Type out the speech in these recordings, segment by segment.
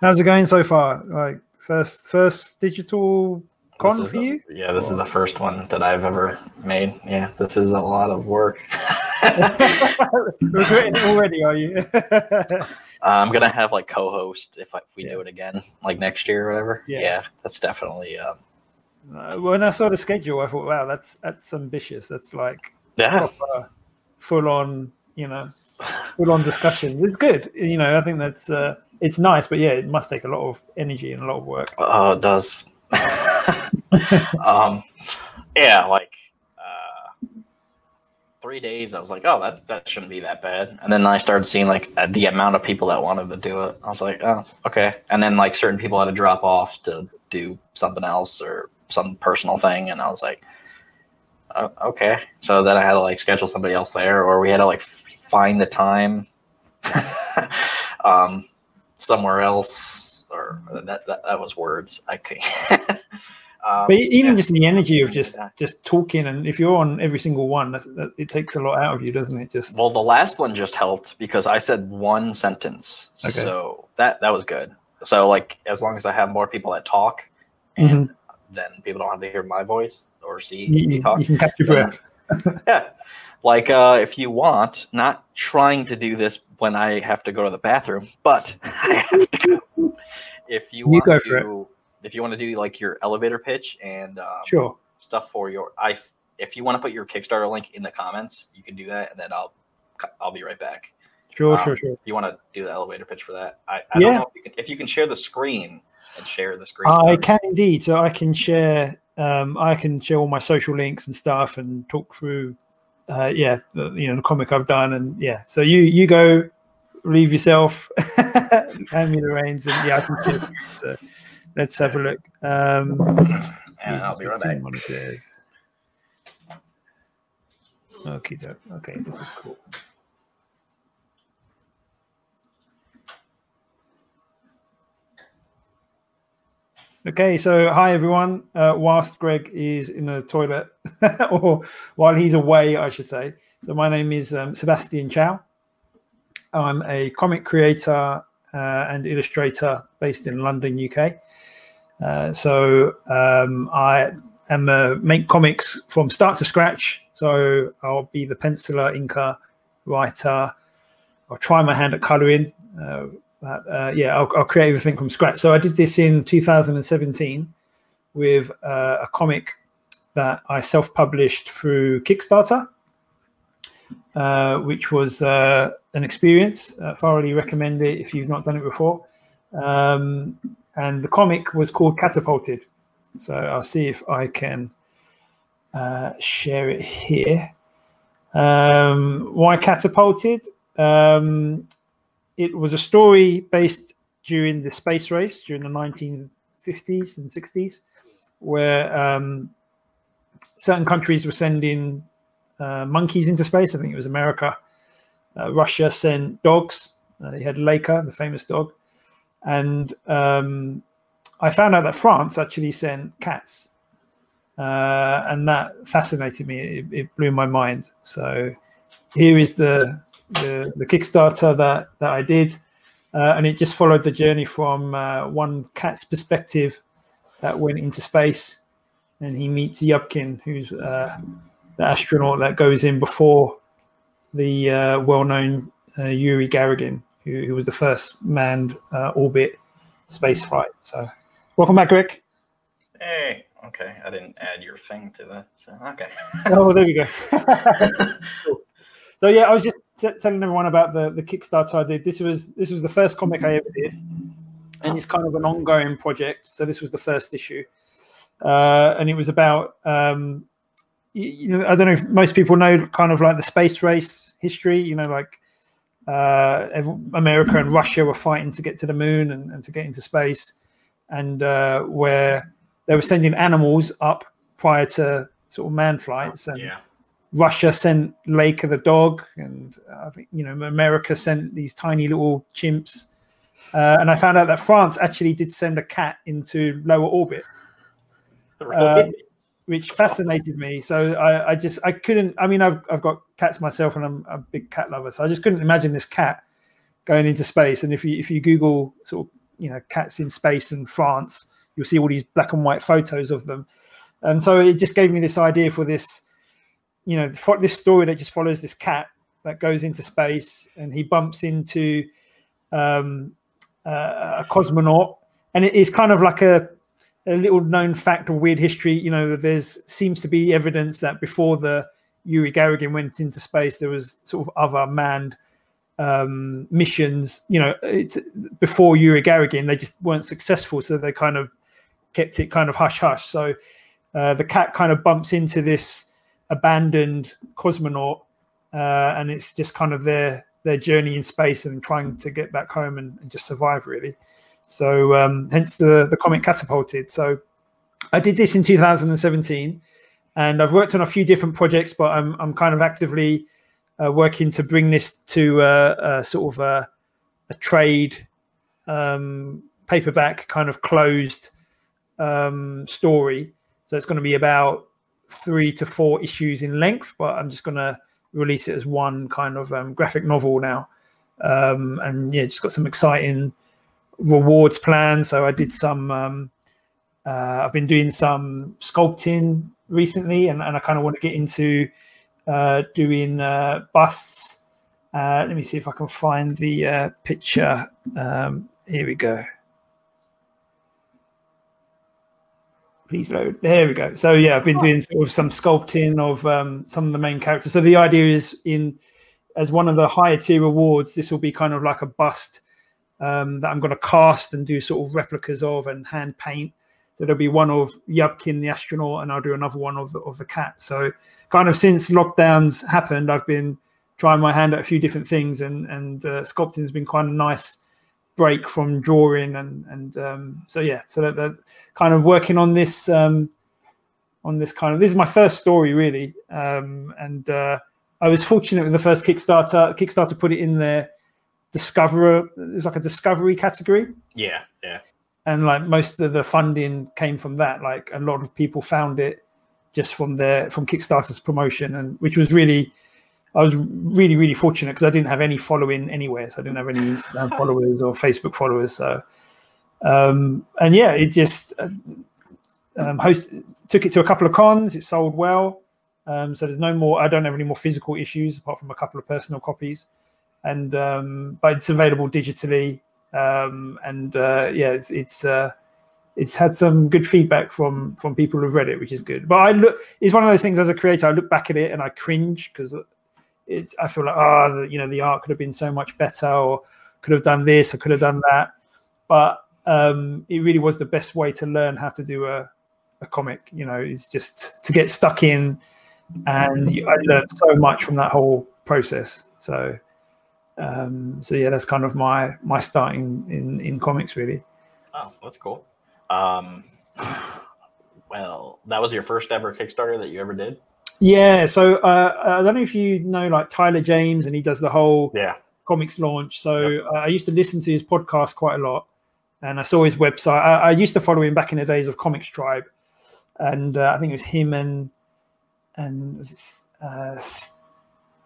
How's it going so far? Like first first digital con for you? Yeah, this is the first one that I've ever made. Yeah, this is a lot of work. Regretting it already, are you? I'm gonna have like co-host if, I, if we Yeah. do it again, like next year or whatever. Yeah. that's definitely. Um, Uh, when I saw the schedule, I thought, wow, that's that's ambitious. That's like yeah, full on, you know, full on discussion. It's good, you know. I think that's uh, it's nice, but yeah, it must take a lot of energy and a lot of work. oh, it does. um, yeah, like uh, three days. I was like, oh, that that shouldn't be that bad. And then I started seeing like uh, the amount of people that wanted to do it. I was like, oh, okay. And then like certain people had to drop off to do something else or some personal thing, and I was like, oh, okay. So then I had to like schedule somebody else there, or we had to like find the time um, somewhere else, or that, that that was words. I could. um, But even yeah. just the energy of just just talking, and if you're on every single one, that's, that, it takes a lot out of you, doesn't it? Just Well, the last one just helped because I said one sentence, Okay. so that that was good. So like, as long as I have more people that talk, and then people don't have to hear my voice or see you, me talk. you can catch your breath. Yeah, like uh, if you want, not trying to do this when I have to go to the bathroom, but I have to go. If you You want for it. to, if you want to do like your elevator pitch and um, Sure. stuff for your I if you want to put your Kickstarter link in the comments, you can do that, and then I'll I'll be right back. Sure, Um, sure, sure. If you want to do the elevator pitch for that, I, I Yeah. don't know if you, can, if you can share the screen and share the screen. I can indeed. So I can share. Um, I can share all my social links and stuff, and talk through. Uh, yeah, the, you know the comic I've done, and yeah. So you you go, leave yourself, hand me the reins, and yeah, I can. So let's have a look. Um, and I'll be right back. Okay, okay, this is cool. Okay, so hi everyone. Uh, whilst Greg is in the toilet, or while he's away, I should say. So my name is um, Sebastian Chow. I'm a comic creator uh, and illustrator based in London, UK. Uh, so um, I am uh, make comics from start to scratch. So I'll be the penciler, inker, writer. I'll try my hand at coloring. But, uh, yeah, I'll, I'll create everything from scratch. So I did this in 2017 with uh, a comic that I self-published through Kickstarter, uh, which was uh, an experience. Uh, thoroughly recommend it if you've not done it before. Um, and the comic was called Catapulted. So I'll see if I can uh, share it here. Um, why Catapulted? Um, it was a story based during the space race during the 1950s and 60s, where um, certain countries were sending uh, monkeys into space. I think it was America. Uh, Russia sent dogs. Uh, they had Laika, the famous dog. And um, I found out that France actually sent cats. Uh, and that fascinated me. It, it blew my mind. So here is the the, the Kickstarter that that I did, uh, and it just followed the journey from uh, one cat's perspective that went into space, and he meets Yubkin, who's uh, the astronaut that goes in before the uh, well-known uh, Yuri Gagarin, who, who was the first manned uh, orbit space flight. So, welcome back, Rick. Hey, okay. I didn't add your thing to that. So okay. Oh, there we go. Cool. So yeah, I was just t- telling everyone about the the Kickstarter I did. This was this was the first comic I ever did, and it's kind of an ongoing project. So this was the first issue, uh, and it was about um, you, you know I don't know if most people know kind of like the space race history. You know, like uh, America and Russia were fighting to get to the moon and, and to get into space, and uh, where they were sending animals up prior to sort of man flights and yeah. Russia sent Laika the dog, and I think you know America sent these tiny little chimps. Uh, and I found out that France actually did send a cat into lower orbit, um, which fascinated me. So I, I just I couldn't. I mean, I've I've got cats myself, and I'm a big cat lover. So I just couldn't imagine this cat going into space. And if you if you Google sort of you know cats in space and France. You'll see all these black and white photos of them, and so it just gave me this idea for this, you know, this story that just follows this cat that goes into space and he bumps into um, uh, a cosmonaut, and it is kind of like a a little known fact or weird history. You know, there's seems to be evidence that before the Yuri Gagarin went into space, there was sort of other manned um, missions. You know, it's before Yuri Gagarin, they just weren't successful, so they kind of kept it kind of hush hush. So uh, the cat kind of bumps into this abandoned cosmonaut, uh, and it's just kind of their their journey in space and trying to get back home and, and just survive, really. So um, hence the the comic catapulted. So I did this in 2017, and I've worked on a few different projects, but I'm I'm kind of actively uh, working to bring this to a sort of a, a trade um, paperback kind of closed um, story. So it's going to be about three to four issues in length, but I'm just going to release it as one kind of um, graphic novel now. Um, and yeah, just got some exciting rewards plans. So I did some. Um, uh, I've been doing some sculpting recently, and, and I kind of want to get into uh, doing uh, busts. Uh, let me see if I can find the uh, picture. Um, here we go. Please load. There we go. So yeah, I've been doing sort of some sculpting of um, some of the main characters. So the idea is in as one of the higher tier rewards, this will be kind of like a bust um, that I'm going to cast and do sort of replicas of and hand paint. So there'll be one of Yubkin the astronaut, and I'll do another one of the, of the cat. So kind of since lockdowns happened, I've been trying my hand at a few different things, and and uh, sculpting has been quite a nice break from drawing, and and um, so yeah, so that, that kind of working on this um, on this kind of this is my first story really, um, and uh, I was fortunate with the first Kickstarter. Kickstarter put it in there discover there's like a discovery category. Yeah yeah. And like most of the funding came from that. Like a lot of people found it just from their from kickstarter's promotion and which was really i was really really fortunate because i didn't have any following anywhere so i didn't have any instagram followers or facebook followers so um and yeah it just uh, um host took it to a couple of cons it sold well um so there's no more i don't have any more physical issues apart from a couple of personal copies and um, but it's available digitally. Um, and uh, yeah, it's it's, uh, it's had some good feedback from from people who've read it, which is good. But I look, it's one of those things as a creator, I look back at it and I cringe because it's I feel like oh, you know, the art could have been so much better, or could have done this, or could have done that. But um, it really was the best way to learn how to do a, a comic. You know, it's just to get stuck in, and I learned so much from that whole process. So um, so yeah, that's kind of my my starting in in comics really. Oh, that's cool. Um, well, that was your first ever Kickstarter that you ever did. Yeah, so uh, I don't know if you know like Tyler James, and he does the whole yeah ComixLaunch. So yep. uh, I used to listen to his podcast quite a lot, and I saw his website. I, I used to follow him back in the days of ComixTribe, and uh, I think it was him and and was it uh,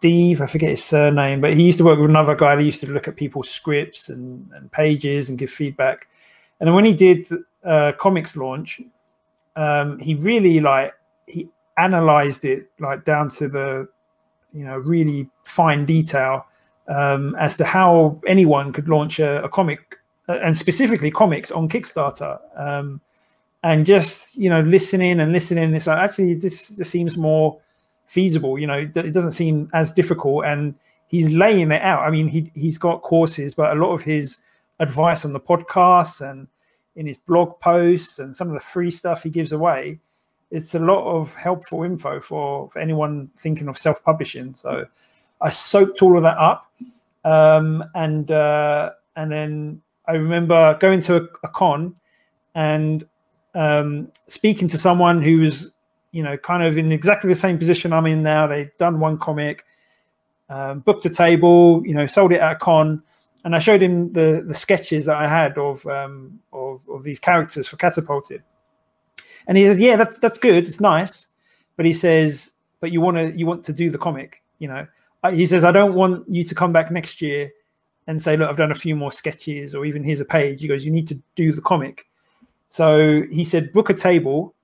Steve, I forget his surname, but he used to work with another guy that used to look at people's scripts and, and pages and give feedback. And then when he did uh, ComixLaunch, um, he really like he analyzed it like down to the you know really fine detail um, as to how anyone could launch a, a comic uh, and specifically comics on Kickstarter. Um, and just you know listening and listening, it's like actually this this seems more feasible. You know, it doesn't seem as difficult, and he's laying it out. I mean, he he's got courses, but a lot of his advice on the podcasts and in his blog posts and some of the free stuff he gives away, it's a lot of helpful info for, for anyone thinking of self-publishing. So I soaked all of that up, um, and uh, and then I remember going to a, a con and um, speaking to someone who was you know, kind of in exactly the same position I'm in now. They've done one comic, um, booked a table, you know, sold it at a con, and I showed him the the sketches that I had of um, of, of these characters for Catapulted, and he said, "Yeah, that's that's good. It's nice," but he says, "But you want to you want to do the comic, you know." He says, "I don't want you to come back next year and say, look, I've done a few more sketches, or even here's a page. He goes, you need to do the comic. So he said, book a table,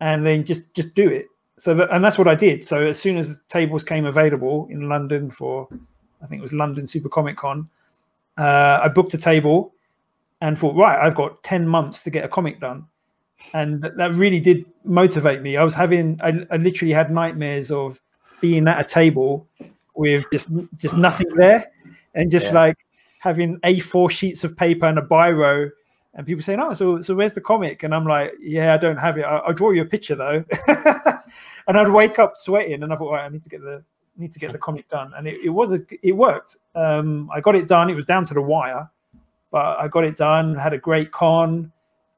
and then just just do it. So that, and that's what I did. So as soon as tables came available in London for, I think it was London Super Comic Con, uh, I booked a table, and thought, right, I've got ten months to get a comic done, and that really did motivate me. I was having, I, I literally had nightmares of being at a table with just just nothing there and just yeah. like having A4 sheets of paper and a biro, and people saying, "Oh, so so where's the comic?" And I'm like, "Yeah, I don't have it. I'll, I'll draw you a picture though." and I'd wake up sweating, and I thought, "Right, I need to get the need to get the comic done." And it, it was a it worked. Um, I got it done. It was down to the wire, but I got it done. Had a great con.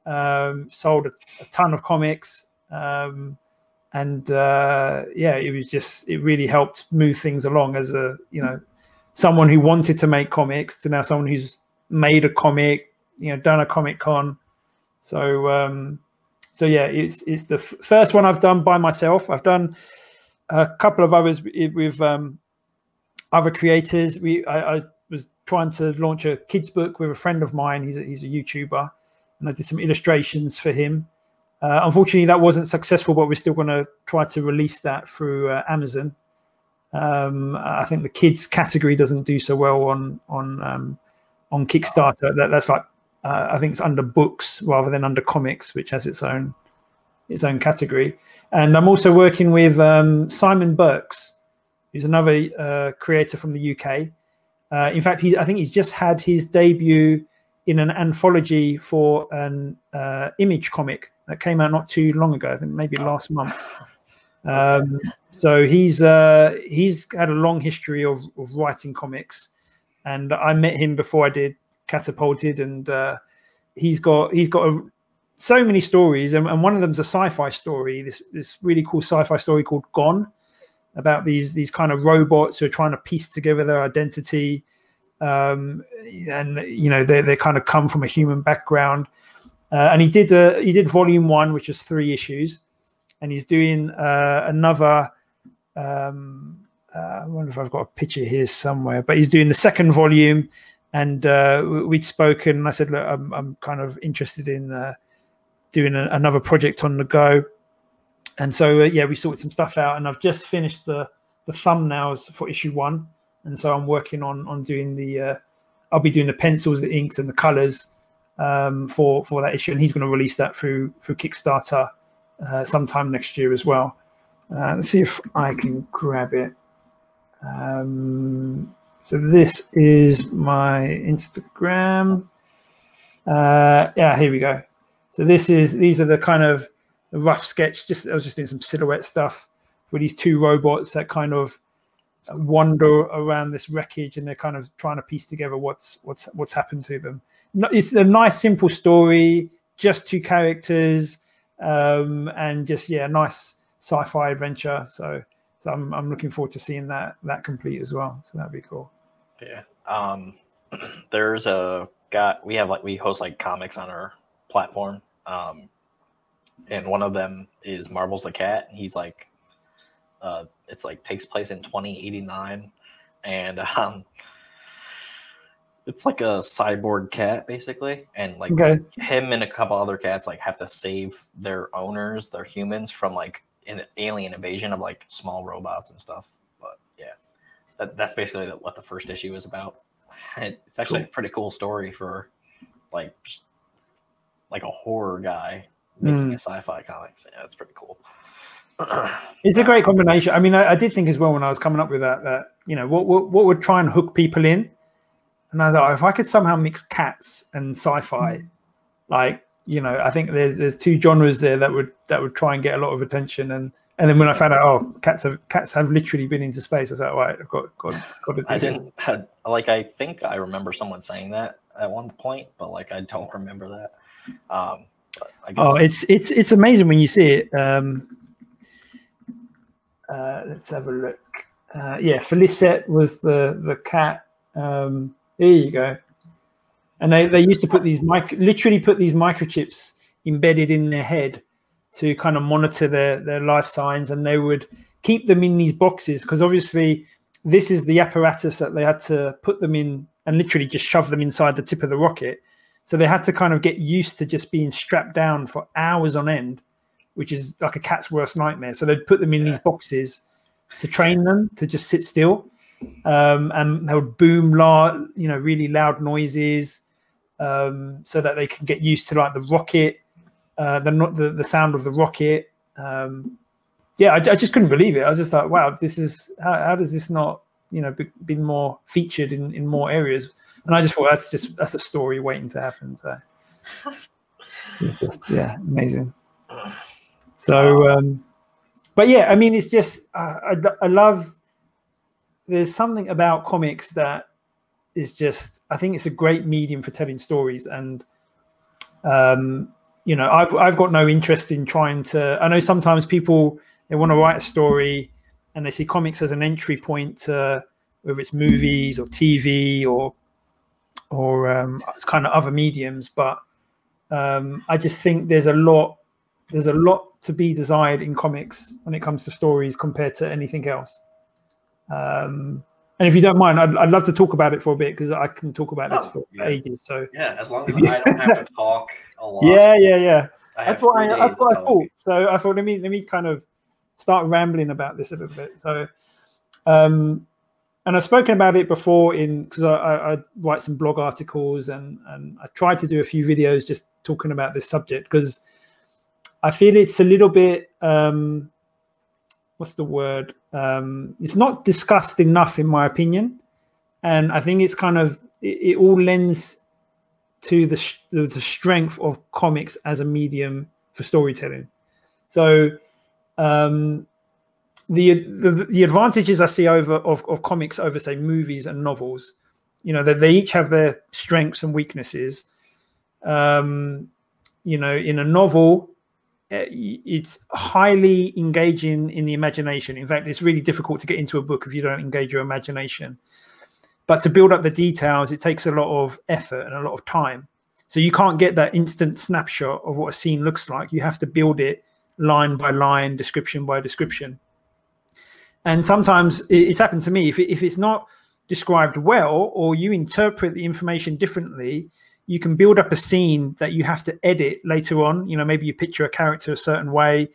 Um, sold a, a, ton of comics. Um, and uh, yeah, it was just it really helped move things along as a you know someone who wanted to make comics to now someone who's made a comic, you know, done a comic con. So um, so yeah, it's it's the f- first one I've done by myself. I've done a couple of others with um, other creators. We I, I, was trying to launch a kids book with a friend of mine. He's a, he's a YouTuber, and I did some illustrations for him. Uh, unfortunately, that wasn't successful, but we're still going to try to release that through uh, Amazon. Um, I think the kids category doesn't do so well on on um, on Kickstarter. That, that's like uh, I think it's under books rather than under comics, which has its own its own category. And I'm also working with um, Simon Burks, who's another uh, creator from the UK. Uh, in fact, he I think he's just had his debut in an anthology for an uh, image comic that came out not too long ago. I think maybe last month. Um, so he's uh, he's had a long history of, of writing comics, and I met him before I did Catapulted, and uh, he's got he's got a, so many stories, and, and one of them's a sci-fi story. This this really cool sci-fi story called Gone, about these these kind of robots who are trying to piece together their identity, um, and you know they they kind of come from a human background. Uh, and he did uh, he did volume one, which is three issues, and he's doing uh, another um, uh, I wonder if I've got a picture here somewhere, but he's doing the second volume, and uh, we'd spoken. And I said, look, I'm, I'm kind of interested in uh, doing a, another project on the go, and so yeah, we sorted some stuff out, and I've just finished the the thumbnails for issue one, and so I'm working on on doing the. Uh, I'll be doing the pencils, the inks, and the colors um, for for that issue, and he's going to release that through through Kickstarter uh, sometime next year as well. Uh, let's see if I can grab it. Um, so this is my Instagram. Uh, yeah, here we go. So this is these are the kind of rough sketch. Just I was just doing some silhouette stuff with these two robots that kind of wander around this wreckage, and they're kind of trying to piece together what's what's what's happened to them. It's a nice, simple story. Just two characters, um, and just yeah, nice sci-fi adventure. So so I'm I'm looking forward to seeing that that complete as well. So that'd be cool. Yeah. Um, there's a guy we have like we host like comics on our platform. Um, and one of them is Marbles the Cat. He's like, uh, it's like takes place in 2089, and um, it's like a cyborg cat basically, and like okay. him and a couple other cats like have to save their owners, their humans, from like an alien invasion of like small robots and stuff. But yeah, that, that's basically what the first issue is about. It's actually cool. a pretty cool story for like like a horror guy making mm. a sci-fi comic. So yeah, it's pretty cool. It's a great combination. I mean, I, I, did think as well when I was coming up with that that you know what, what what would try and hook people in and I thought, if I could somehow mix cats and sci-fi, mm. like you know, I think there's there's two genres there that would that would try and get a lot of attention. And and then when I found out, oh, cats have cats have literally been into space, I was like, right, I've got got, got to I didn't had, like I think I remember someone saying that at one point, but like I don't remember that. Um, oh, it's it's it's amazing when you see it. Um, uh, let's have a look. Uh, yeah, Felicette was the the cat. Um, there you go. And they, they used to put these mic literally put these microchips embedded in their head to kind of monitor their their life signs, and they would keep them in these boxes because obviously this is the apparatus that they had to put them in and literally just shove them inside the tip of the rocket. So they had to kind of get used to just being strapped down for hours on end, which is like a cat's worst nightmare. So they'd put them in yeah. these boxes to train them to just sit still, um, and they would boom loud, you know, really loud noises, um, so that they can get used to like the rocket, uh, the the, the sound of the rocket. Um, yeah, I, I, just couldn't believe it. I was just like, wow, this is how, how does this not, you know, be, been more featured in in more areas? And I just thought that's just that's a story waiting to happen. So, just, yeah, amazing. So, um, but yeah, I mean, it's just uh, I, I love. There's something about comics that is just I think it's a great medium for telling stories, and um, you know, I've I've got no interest in trying to. I know sometimes people they want to write a story and they see comics as an entry point to whether it's movies or TV or or um, kind of other mediums. But um, I just think there's a lot there's a lot to be desired in comics when it comes to stories compared to anything else. Um, and if you don't mind, I'd, I'd love to talk about it for a bit because I can talk about oh, this for yeah. ages. So yeah, as long as I don't have to talk a lot. Yeah, yeah, yeah. I that's what I, that's what I thought. So I thought let me let me kind of start rambling about this a little bit. So, um, and I've spoken about it before in because I, I, I, write some blog articles and and I tried to do a few videos just talking about this subject because I feel it's a little bit um, what's the word? Um, it's not discussed enough, in my opinion, and I think it's kind of it, it all lends to the, the strength of comics as a medium for storytelling. So um, the, the, the advantages I see over of, of comics over say movies and novels, you know, that they, each have their strengths and weaknesses. Um, you know, in a novel, Uh, it's highly engaging in the imagination. In fact, it's really difficult to get into a book if you don't engage your imagination. But to build up the details, it takes a lot of effort and a lot of time. So you can't get that instant snapshot of what a scene looks like. You have to build it line by line, description by description. And sometimes it's happened to me. If, if it's not described well, or you interpret the information differently, you can build up a scene that you have to edit later on. You know, maybe you picture a character a certain way,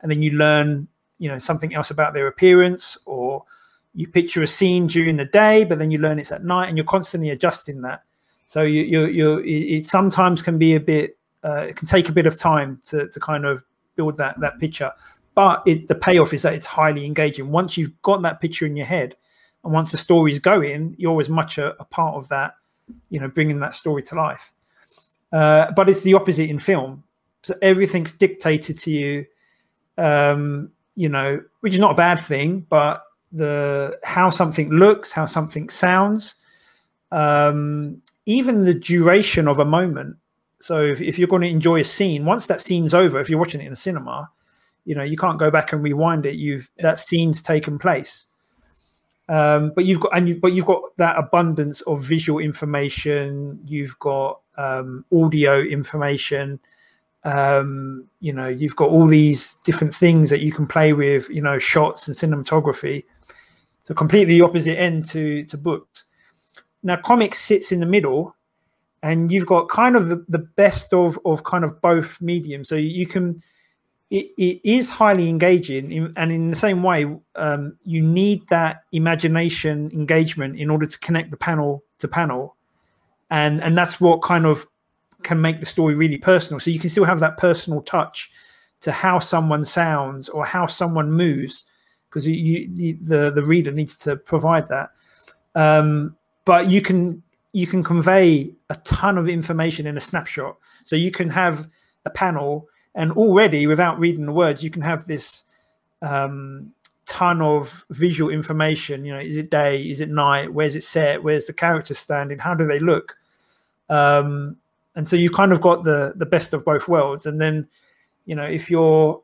and then you learn, you know, something else about their appearance, or you picture a scene during the day, but then you learn it's at night, and you're constantly adjusting that. So you you you it sometimes can be a bit uh, it can take a bit of time to to kind of build that that picture. But it, the payoff is that it's highly engaging. Once you've got that picture in your head, and once the story's going, you're as much a, a part of that, you know, bringing that story to life. Uh, but it's the opposite in film. So everything's dictated to you, um, you know, which is not a bad thing, but the how something looks, how something sounds, um, even the duration of a moment so if, if you're going to enjoy a scene, once that scene's over, if you're watching it in a cinema, you know you can't go back and rewind it. You've that scene's taken place. Um, but you've got and you, but you've got that abundance of visual information. You've got um, audio information. Um, you know, you've got all these different things that you can play with. You know, shots and cinematography. So completely opposite end to to books. Now, comics sits in the middle and you've got kind of the, the best of of kind of both mediums so you can it, it is highly engaging and in the same way um, you need that imagination engagement in order to connect the panel to panel. And and that's what kind of can make the story really personal. So you can still have that personal touch to how someone sounds or how someone moves because you, you the the reader needs to provide that. Um, but you can you can convey a ton of information in a snapshot. So you can have a panel, and already without reading the words, you can have this um, ton of visual information. You know, is it day? Is it night? Where's it set? Where's the character standing? How do they look? Um, and so you've kind of got the the best of both worlds. And then, you know, if you're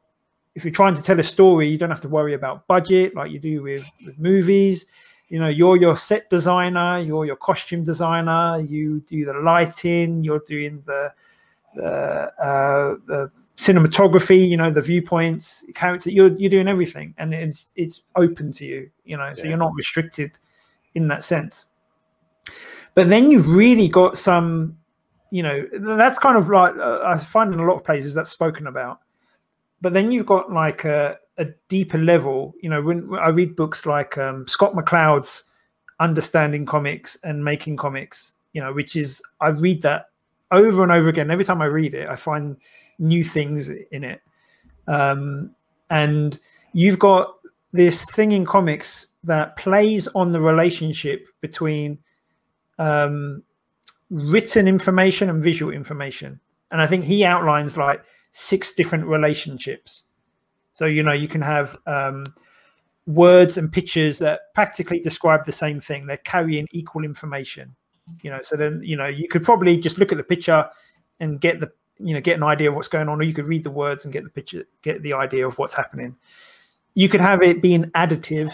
if you're trying to tell a story, you don't have to worry about budget like you do with, with movies you know you're your set designer you're your costume designer you do the lighting you're doing the the, uh, the cinematography you know the viewpoints character you're, you're doing everything and it's it's open to you you know so yeah. you're not restricted in that sense but then you've really got some you know that's kind of like uh, i find in a lot of places that's spoken about but then you've got like a, a deeper level you know when, when i read books like um, scott mccloud's understanding comics and making comics you know which is i read that over and over again every time i read it i find new things in it um, and you've got this thing in comics that plays on the relationship between um, written information and visual information. And I think he outlines like six different relationships. So, you know, you can have um, words and pictures that practically describe the same thing, they're carrying equal information. You know, so then, you know, you could probably just look at the picture and get the, you know, get an idea of what's going on, or you could read the words and get the picture, get the idea of what's happening. You could have it being additive.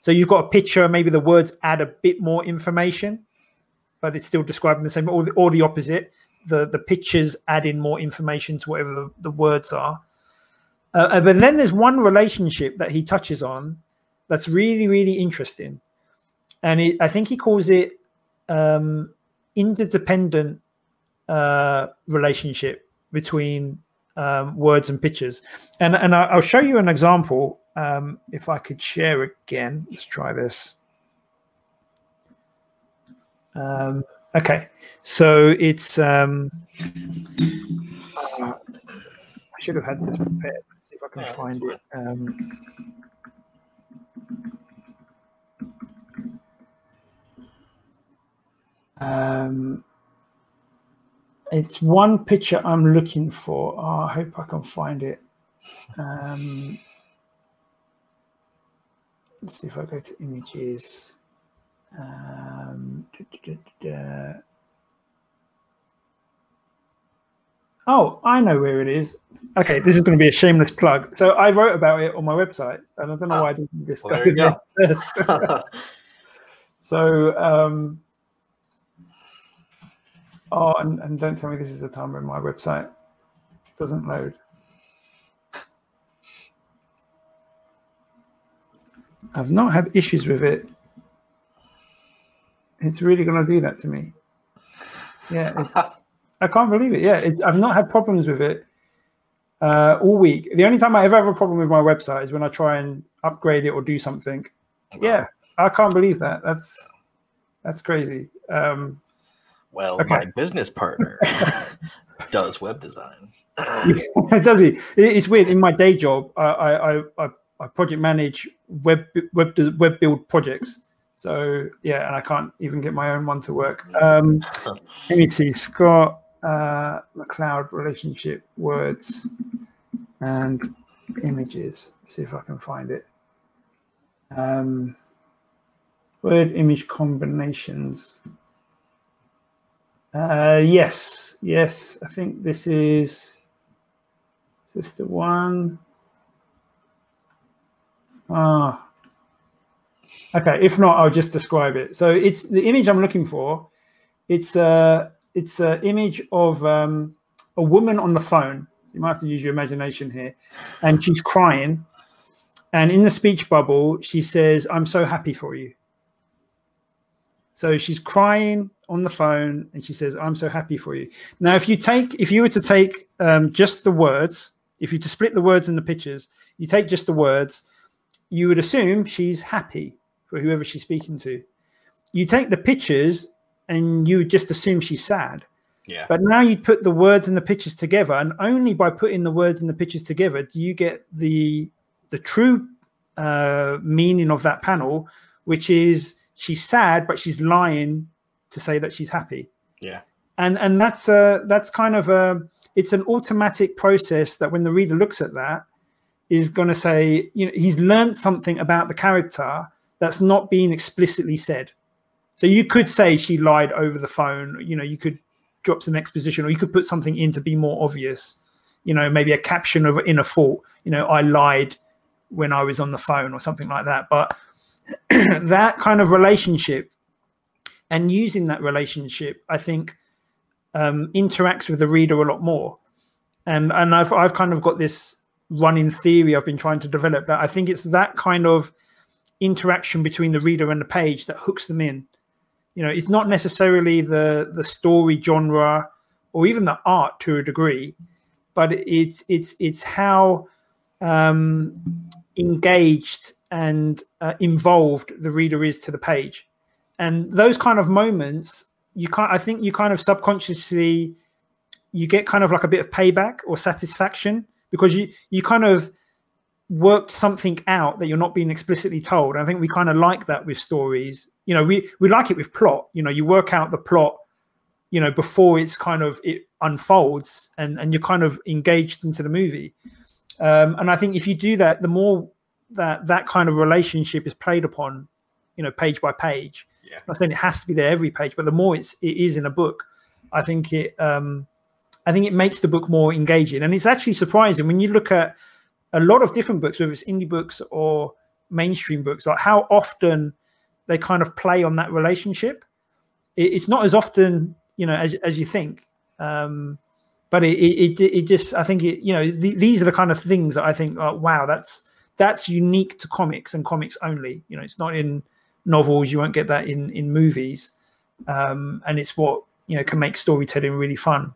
So you've got a picture, maybe the words add a bit more information but it's still describing the same, or the, or the opposite. The the pictures add in more information to whatever the, the words are. Uh, uh, but then there's one relationship that he touches on that's really really interesting, and it, I think he calls it um, interdependent uh, relationship between um, words and pictures. And and I'll show you an example um, if I could share again. Let's try this. Um, okay, so it's. Um, uh, I should have had this prepared. Let's see if I can yeah, find it. Um, um, it's one picture I'm looking for. Oh, I hope I can find it. Um, let's see if I go to images. Um, da, da, da, oh, I know where it is. Okay, this is going to be a shameless plug. So I wrote about it on my website, and I don't know oh, why I didn't just well, go there first. so, um, oh, and, and don't tell me this is the time when my website doesn't load. I've not had issues with it it's really going to do that to me. Yeah, I can't believe it. Yeah, it, I've not had problems with it uh, all week. The only time I ever have a problem with my website is when I try and upgrade it or do something. Wow. Yeah, I can't believe that. That's that's crazy. Um, well, okay. my business partner does web design. does he? It's weird. In my day job, I I, I, I project manage web web web build projects. So yeah, and I can't even get my own one to work. Um, let me see, Scott uh, McCloud relationship words and images. Let's see if I can find it. Um, word image combinations. Uh, yes, yes, I think this is. This the one? Ah, Okay, if not, I'll just describe it. So it's the image I'm looking for. It's a it's an image of um, a woman on the phone. You might have to use your imagination here, and she's crying. And in the speech bubble, she says, "I'm so happy for you." So she's crying on the phone, and she says, "I'm so happy for you." Now, if you take, if you were to take um, just the words, if you to split the words and the pictures, you take just the words, you would assume she's happy for whoever she's speaking to. You take the pictures and you would just assume she's sad. Yeah. But now you put the words and the pictures together, and only by putting the words and the pictures together do you get the the true uh, meaning of that panel, which is she's sad, but she's lying to say that she's happy. Yeah. And and that's uh that's kind of a it's an automatic process that when the reader looks at that is going to say you know he's learned something about the character that's not being explicitly said. So you could say she lied over the phone. You know, you could drop some exposition, or you could put something in to be more obvious. You know, maybe a caption of in a fault. You know, I lied when I was on the phone, or something like that. But that kind of relationship and using that relationship, I think, um, interacts with the reader a lot more. And and I've I've kind of got this running theory I've been trying to develop that I think it's that kind of interaction between the reader and the page that hooks them in. You know, it's not necessarily the the story genre or even the art to a degree, but it's it's it's how um, engaged and uh, involved the reader is to the page, and those kind of moments, you can't. I think you kind of subconsciously you get kind of like a bit of payback or satisfaction because you you kind of worked something out that you're not being explicitly told. I think we kind of like that with stories. You know, we we like it with plot. You know, you work out the plot, you know, before it's kind of it unfolds and and you're kind of engaged into the movie. Um, and I think if you do that, the more that that kind of relationship is played upon, you know, page by page. Yeah. I'm not saying it has to be there every page, but the more it's it is in a book, I think it um I think it makes the book more engaging. And it's actually surprising when you look at a lot of different books, whether it's indie books or mainstream books, like how often they kind of play on that relationship. It, it's not as often, you know, as as you think. Um, but it, it, it, just, I think it, you know, th- these are the kind of things that I think, oh, wow, that's that's unique to comics and comics only. You know, it's not in novels. You won't get that in in movies, um, and it's what you know can make storytelling really fun